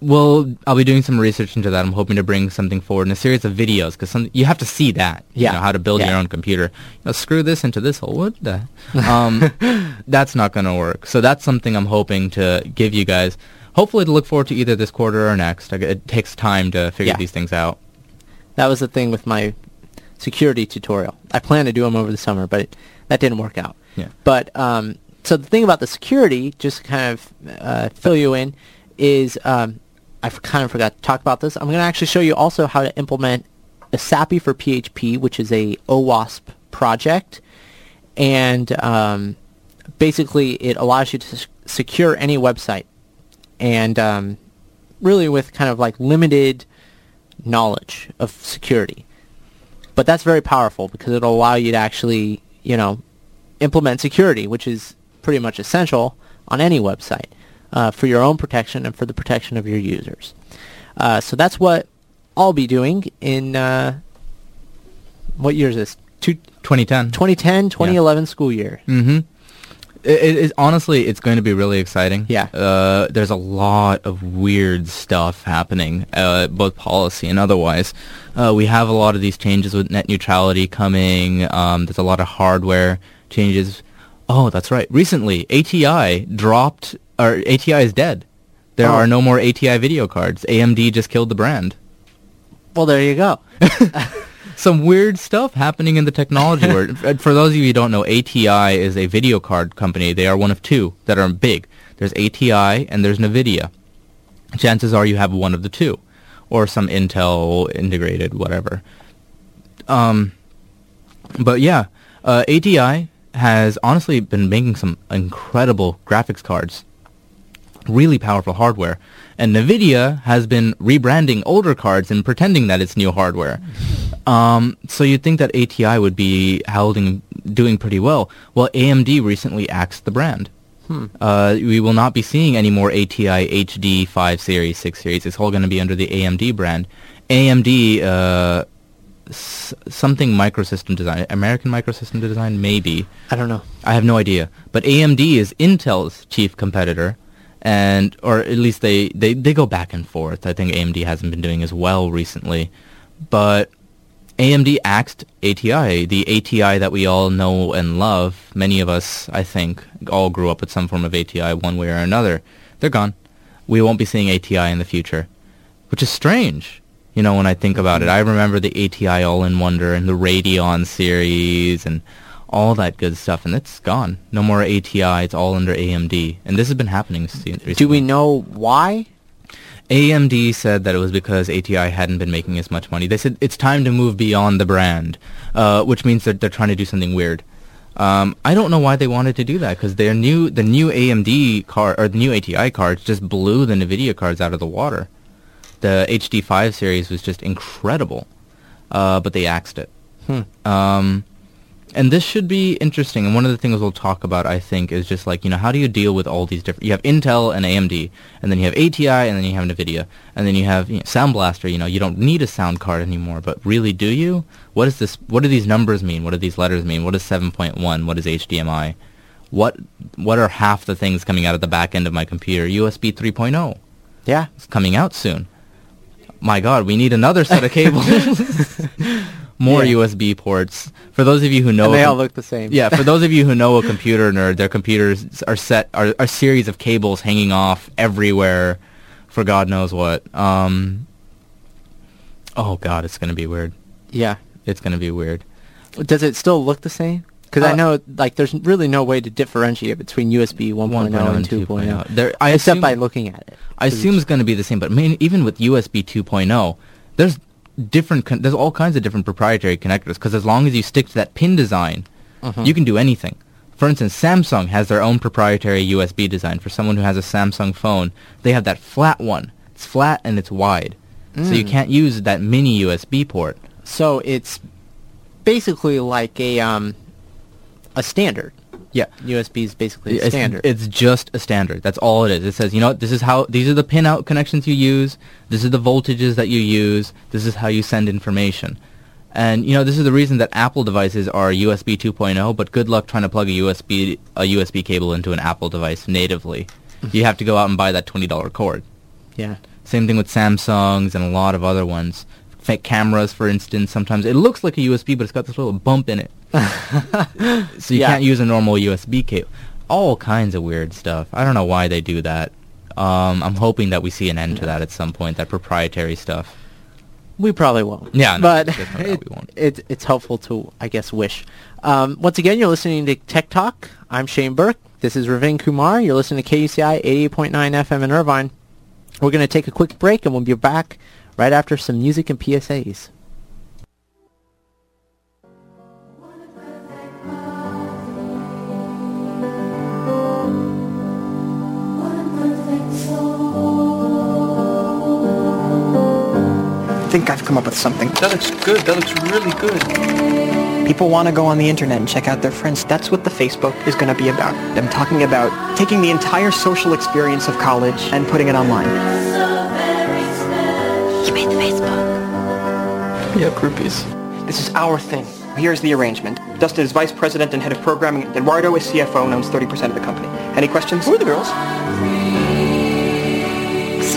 will, I'll be doing some research into that. I'm hoping to bring something forward in a series of videos because you have to see that, Yeah. you know, how to build Yeah. your own computer. You know, screw this into this hole. What the? Um, that's not going to work. So that's something I'm hoping to give you guys. Hopefully to look forward to either this quarter or next. It takes time to figure Yeah. these things out. That was the thing with my security tutorial. I planned to do them over the summer, but that didn't work out. Yeah. But um, so the thing about the security, just to kind of uh, fill you in, is um, I kind of forgot to talk about this. I'm going to actually show you also how to implement ESAPI for PHP, which is a OWASP project, and um, basically it allows you to secure any website, and um, really with kind of like limited knowledge of security. But that's very powerful because it'll allow you to actually, you know, implement security, which is pretty much essential on any website uh, for your own protection and for the protection of your users. Uh, so that's what I'll be doing in uh, what year is this? Two, 2010. 2010, 2011 school year. Mm-hmm. It, it is honestly, it's going to be really exciting. Yeah. Uh, there's a lot of weird stuff happening, uh, both policy and otherwise. Uh, we have a lot of these changes with net neutrality coming. Um, there's a lot of hardware changes. Oh, that's right. Recently, ATI dropped, or ATI is dead. There Oh. are no more ATI video cards. AMD just killed the brand. Well, there you go. some weird stuff happening in the technology world. For those of you who don't know, ATI is a video card company. They are one of two that are big. There's ATI and there's NVIDIA. Chances are you have one of the two, or some Intel integrated, whatever. Um, but yeah, uh, ATI has honestly been making some incredible graphics cards really powerful hardware. And NVIDIA has been rebranding older cards and pretending that it's new hardware. Um, so you'd think that ATI would be holding, doing pretty well. Well, AMD recently axed the brand. Uh, we will not be seeing any more ATI HD 5 series, 6 series. It's all going to be under the AMD brand. AMD, uh, s- something microsystem design, American microsystem design, maybe. I don't know. I have no idea. But AMD is Intel's chief competitor, and or at least they, they, they go back and forth. I think AMD hasn't been doing as well recently, but AMD axed ATI, the ATI that we all know and love. Many of us, I think, all grew up with some form of ATI one way or another. They're gone. We won't be seeing ATI in the future, which is strange. You know, when I think about it, mm-hmm. I remember the ATI All-in Wonder and the Radeon series and all that good stuff, and it's gone. No more ATI. It's all under AMD, and this has been happening. recently. Do we know why? AMD said that it was because ATI hadn't been making as much money. They said it's time to move beyond the brand, uh, which means that they're trying to do something weird. Um, I don't know why they wanted to do that because their new the new AMD card or the new ATI cards just blew the Nvidia cards out of the water. The HD5 series was just incredible, uh, but they axed it. Hmm. Um, and this should be interesting. And one of the things we'll talk about, I think, is just like, you know, how do you deal with all these different... You have Intel and AMD, and then you have ATI, and then you have NVIDIA, and then you have you know, Sound Blaster. You know, you don't need a sound card anymore, but really, do you? What is this? What do these numbers mean? What do these letters mean? What is 7.1? What is HDMI? What What are half the things coming out of the back end of my computer? USB 3.0. Yeah. It's coming out soon. My God, we need another set of cables. more Yeah. USB ports. For those of you who know, and they all look the same. yeah, for those of you who know a computer nerd, their computers are set are a series of cables hanging off everywhere, for God knows what. Um, oh God, it's gonna be weird. yeah. It's gonna be weird. Does it still look the same? Because I Uh, know, like, there's really no way to differentiate between USB 1.0 and 2.0, There, I except assume, by looking at it. I assume it's going to be the same, but I mean, even with USB 2.0, there's different. Con- there's all kinds of different proprietary connectors. Because as long as you stick to that pin design, Mhm. you can do anything. For instance, Samsung has their own proprietary USB design. For someone who has a Samsung phone, they have that flat one. It's flat and it's wide, so you Mm. can't use that mini USB port. So it's basically like a um a standard. Yeah. USB is basically a It's, standard. it's just a standard. That's all it is. It says, you know, what, this is how these are the pinout connections you use. This is the voltages that you use. This is how you send information. And you know, this is the reason that Apple devices are USB 2.0. But good luck trying to plug a USB a USB cable into an Apple device natively. Mm-hmm. you have to go out and buy that twenty dollar cord. yeah. Same thing with Samsungs and a lot of other ones. Fake cameras, for instance, sometimes it looks like a USB, but it's got this little bump in it. so you Yeah. can't use a normal USB cable. All kinds of weird stuff. I don't know why they do that. Um, I'm hoping that we see an end to that at some point, that proprietary stuff. We probably won't. Yeah, no, but there's no doubt it, we won't. it, it's helpful to, I guess, wish. Um, once again, you're listening to Tech Talk. I'm Shane Burke. This is Ravind Kumar. You're listening to KUCI 88.9 FM in Irvine. We're going to take a quick break, and we'll be back right after some music and PSAs. Think I've come up with something. That looks good. That looks really good. People want to go on the internet and check out their friends. That's what the Facebook is going to be about. I'm talking about taking the entire social experience of college and putting it online. You made the Facebook. Yeah, groupies. This is our thing. Here's the arrangement. Dustin is vice president and head of programming. Eduardo is CFO and owns 30% of the company. Any questions? Who are the girls?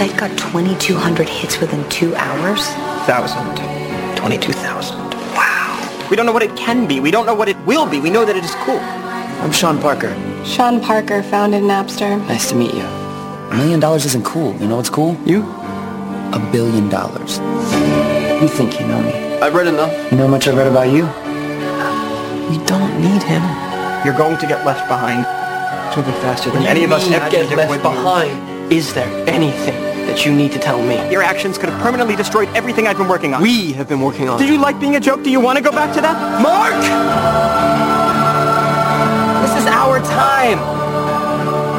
Site got 2,200 hits within two hours. Thousand. 22,000. Wow. We don't know what it can be. We don't know what it will be. We know that it is cool. I'm Sean Parker. Sean Parker founded Napster. Nice to meet you. A million dollars isn't cool. You know what's cool? You? A billion dollars. You think you know me. I've read enough. You know how much I've read about you? We don't need him. You're going to get left behind. It's moving faster than any of us ever get left behind. Is there anything that you need to tell me? Your actions could have permanently destroyed everything I've been working on. We have been working on. Did you like being a joke? Do you want to go back to that? Mark! This is our time.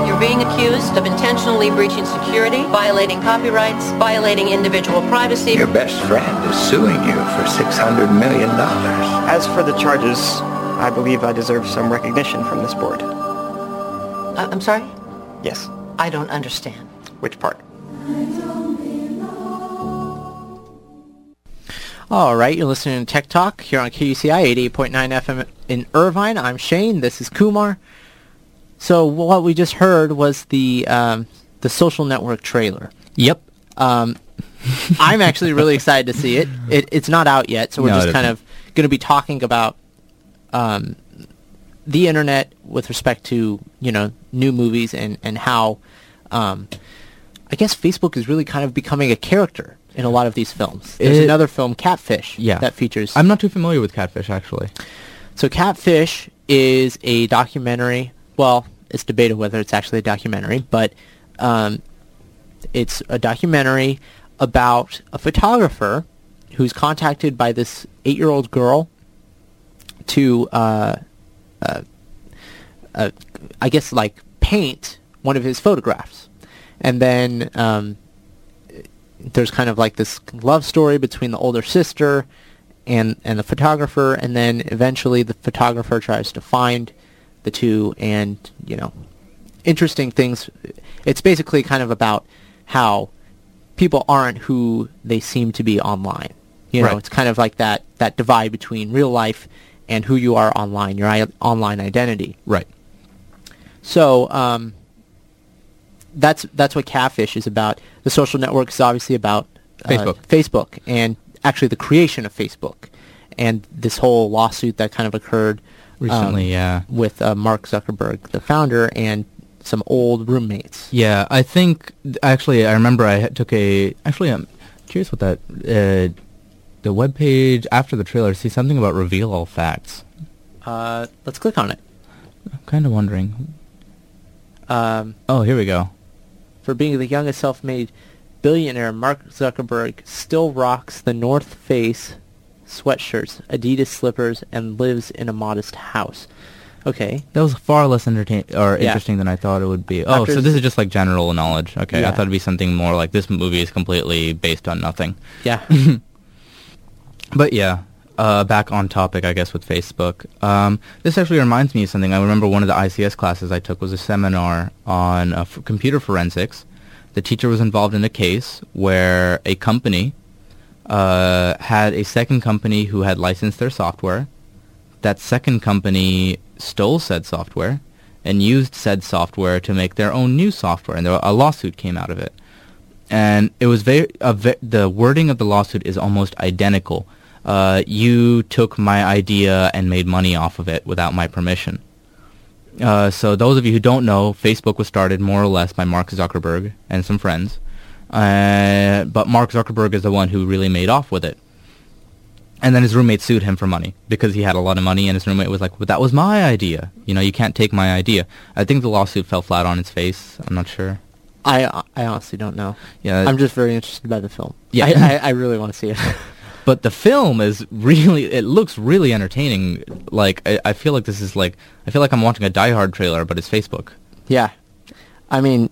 You're being accused of intentionally breaching security, violating copyrights, violating individual privacy. Your best friend is suing you for $600 million. As for the charges, I believe I deserve some recognition from this board. Uh, I'm sorry? Yes. I don't understand. Which part? All right, you're listening to Tech Talk here on KUCI 88.9 FM in Irvine. I'm Shane. This is Kumar. So what we just heard was the um, the social network trailer. Yep. Um, I'm actually really excited to see it. it. It's not out yet, so we're No, just kind of going to be talking about um, the internet with respect to you know new movies and and how um, I guess Facebook is really kind of becoming a character in a lot of these films. There's It- another film, Catfish, Yeah. that features. I'm not too familiar with Catfish, actually. So Catfish is a documentary. Well, it's debated whether it's actually a documentary, but um, it's a documentary about a photographer who's contacted by this eight-year-old girl to, uh, uh, uh, I guess, like paint one of his photographs, and then um, there's kind of like this love story between the older sister and and the photographer, and then eventually the photographer tries to find the two, and you know, interesting things. It's basically kind of about how people aren't who they seem to be online. You know, Right. it's kind of like that that divide between real life and who you are online, your I- online identity. Right. So um, that's that's what Catfish is about. The social network is obviously about uh, Facebook. Facebook, and actually the creation of Facebook, and this whole lawsuit that kind of occurred um, Recently, yeah. with uh, Mark Zuckerberg, the founder, and some old roommates. Yeah, I think actually I remember I took a actually I'm curious what that uh, the web page after the trailer see something about reveal all facts. Uh, let's click on it. I'm kind of wondering. Um, Oh, here we go. For being the youngest self-made billionaire, Mark Zuckerberg still rocks the North Face sweatshirts, Adidas slippers, and lives in a modest house. Okay. That was far less entertain or Yeah. interesting than I thought it would be. Oh, After so this is just like general knowledge. Okay, Yeah. I thought it'd be something more like this movie is completely based on nothing. Yeah. But yeah, uh, back on topic, I guess, with Facebook. Um, this actually reminds me of something. I remember one of the ICS classes I took was a seminar on uh, computer forensics. The teacher was involved in a case where a company uh, had a second company who had licensed their software. That second company stole said software and used said software to make their own new software, and there, a lawsuit came out of it and it was very ve- the wording of the lawsuit is almost identical. Uh, you took my idea and made money off of it without my permission. Uh, so those of you who don't know, Facebook was started more or less by Mark Zuckerberg and some friends, uh, but Mark Zuckerberg is the one who really made off with it. And then his roommate sued him for money because he had a lot of money, and his roommate was like, "But that was my idea. You know, you can't take my idea." I think the lawsuit fell flat on its face. I'm not sure. I I honestly don't know. Yeah, I'm just very interested by the film. Yeah. I, I, I really want to see it. but the film is really it looks really entertaining like I, I feel like this is like i feel like i'm watching a die hard trailer but it's facebook yeah. I mean,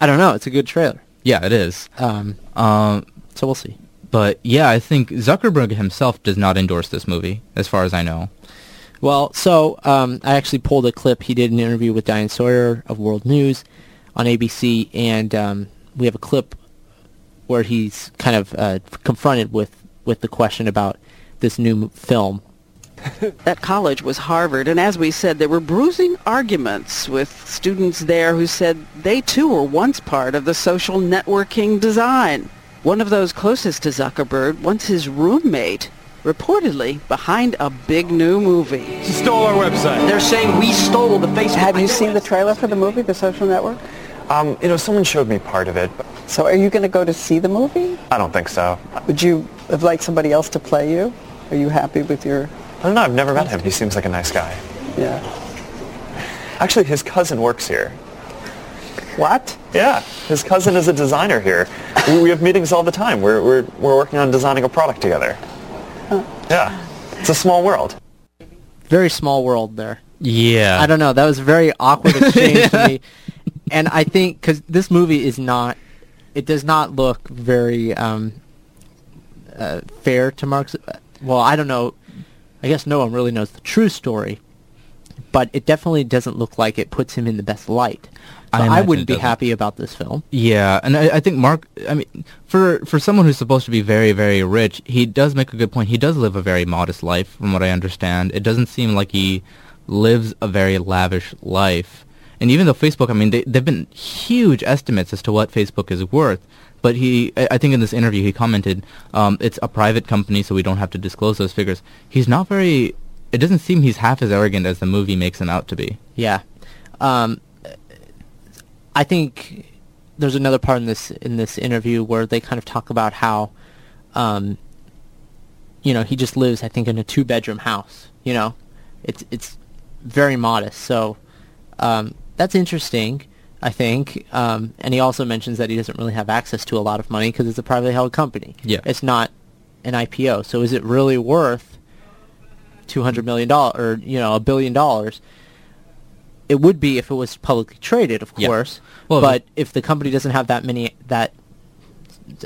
I don't know. It's a good trailer. yeah it is Um, um so we'll see. but yeah i think zuckerberg himself does not endorse this movie as far as i know Well, so um, I actually pulled a clip. He did an interview with Diane Sawyer of World News on ABC, and um, we have a clip where he's kind of uh, confronted with, with the question about this new film. That college was Harvard, and as we said, there were bruising arguments with students there who said they too were once part of the social networking design. One of those closest to Zuckerberg, once his roommate, reportedly behind a big new movie. She stole our website. They're saying we stole the Facebook. Have you seen the trailer for the movie, The Social Network? Um, you know, someone showed me part of it. So are you going to go to see the movie? I don't think so. Would you have liked somebody else to play you? Are you happy with your... I don't know. I've never met him. He seems like a nice guy. Yeah. Actually, his cousin works here. What? Yeah, his cousin is a designer here. We, we have meetings all the time. We're, we're, we're working on designing a product together. Yeah, it's a small world. Very small world there. yeah I don't know. That was a very awkward exchange to me. And I think because this movie is not, it does not look very um, uh, fair to Mark's. Well, I don't know. I guess no one really knows the true story, but it definitely doesn't look like it puts him in the best light. So I I, wouldn't be happy about this film. Yeah, and I, I think Mark. I mean, for for someone who's supposed to be very very rich, he does make a good point. He does live a very modest life, from what I understand. It doesn't seem like he lives a very lavish life. And even though Facebook, I mean, they they've been huge estimates as to what Facebook is worth. But he, I think in this interview, he commented, um, it's a private company, so we don't have to disclose those figures. He's not very. It doesn't seem he's half as arrogant as the movie makes him out to be. Yeah. Um, I think there's another part in this in this interview where they kind of talk about how, um, you know, he just lives, I think, in a two bedroom house. You know, it's it's very modest. So um, that's interesting. I think, um, and he also mentions that he doesn't really have access to a lot of money because it's a privately held company. Yeah. it's not an IPO. So is it really worth two hundred million dollars or you know a billion dollars? It would be if it was publicly traded, of Yeah. course. Well, but if the company doesn't have that many that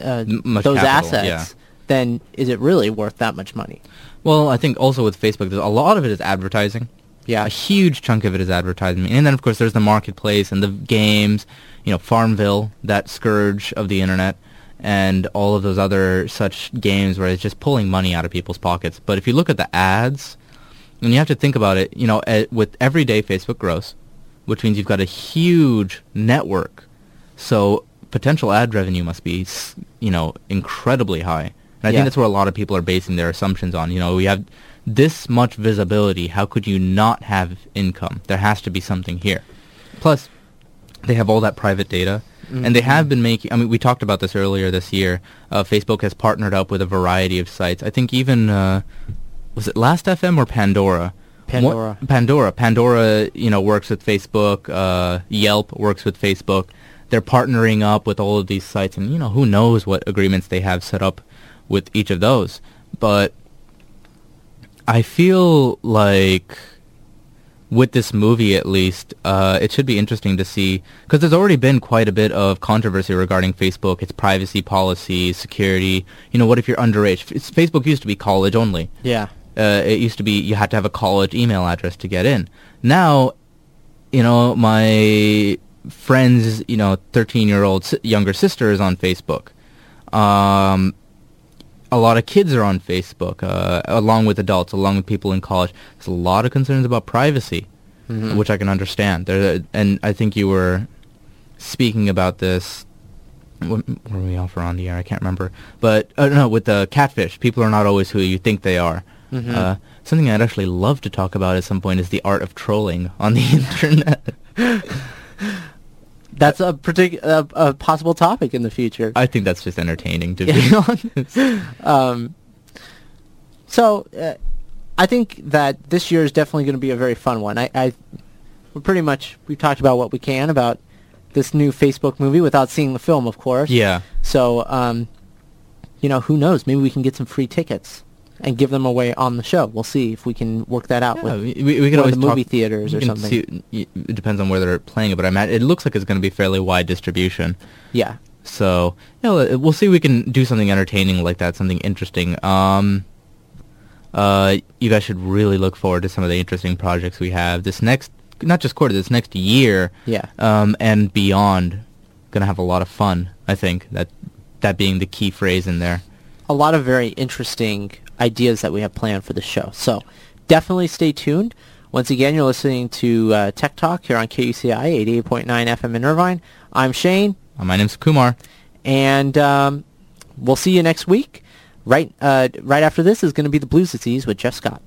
uh, those capital, assets, yeah. then is it really worth that much money? Well, I think also with Facebook, there's a lot of it is advertising. Yeah. A huge chunk of it is advertising. And then, of course, there's the marketplace and the games, you know, Farmville, that scourge of the internet, and all of those other such games where it's just pulling money out of people's pockets. But if you look at the ads, and you have to think about it, you know, with every day Facebook grows, which means you've got a huge network. So potential ad revenue must be, you know, incredibly high. And I Yeah. think that's where a lot of people are basing their assumptions on. You know, we have this much visibility. How could you not have income? There has to be something here. Plus, they have all that private data. And they have been making, I mean, we talked about this earlier this year. Uh, Facebook has partnered up with a variety of sites. I think even, uh, was it Last.fm or Pandora? Pandora. What- Pandora. Pandora, you know, works with Facebook. Uh, Yelp works with Facebook. They're partnering up with all of these sites, and you know, who knows what agreements they have set up with each of those. But I feel like with this movie, at least, uh, it should be interesting to see because there's already been quite a bit of controversy regarding Facebook, its privacy policies, security. You know, what if you're underage? Facebook used to be college only Yeah. uh, it used to be you had to have a college email address to get in. Now, you know, my friend's, you know, 13-year-old younger sister is on Facebook. Um, a lot of kids are on Facebook, uh, along with adults, along with people in college. There's a lot of concerns about privacy, Mhm. which I can understand. There, and I think you were speaking about this. What, were we off or on the air? I can't remember. But uh, no, with the catfish, people are not always who you think they are. Mhm. Uh, something I'd actually love to talk about at some point is the art of trolling on the internet. That's a partic- a, a possible topic in the future. I think that's just entertaining, to be honest. um, so uh, I think that this year is definitely going to be a very fun one. I, I we're pretty much we've talked about what we can about this new Facebook movie without seeing the film, of course. Yeah. So um, you know, who knows? Maybe we can get some free tickets and give them away on the show. We'll see if we can work that out Yeah, with we, we, can always the movie talk- theaters or something. see- it depends on where they're playing it, but I imagine it looks like it's going to be fairly wide distribution. Yeah. So, you know, we'll see if we can do something entertaining like that, something interesting. Um, uh, you guys should really look forward to some of the interesting projects we have this next, not just quarter, this next year. Yeah. Um, and beyond. Gonna have a lot of fun. I think that that being the key phrase in there. a lot of very interesting ideas that we have planned for the show. So definitely stay tuned. Once again, you're listening to uh, Tech Talk here on KUCI 88.9 FM in Irvine. I'm Shane, Uh, my name's Kumar. and um, we'll see you next week. Right, uh, right after this is going to be the Blues Disease with Jeff Scott.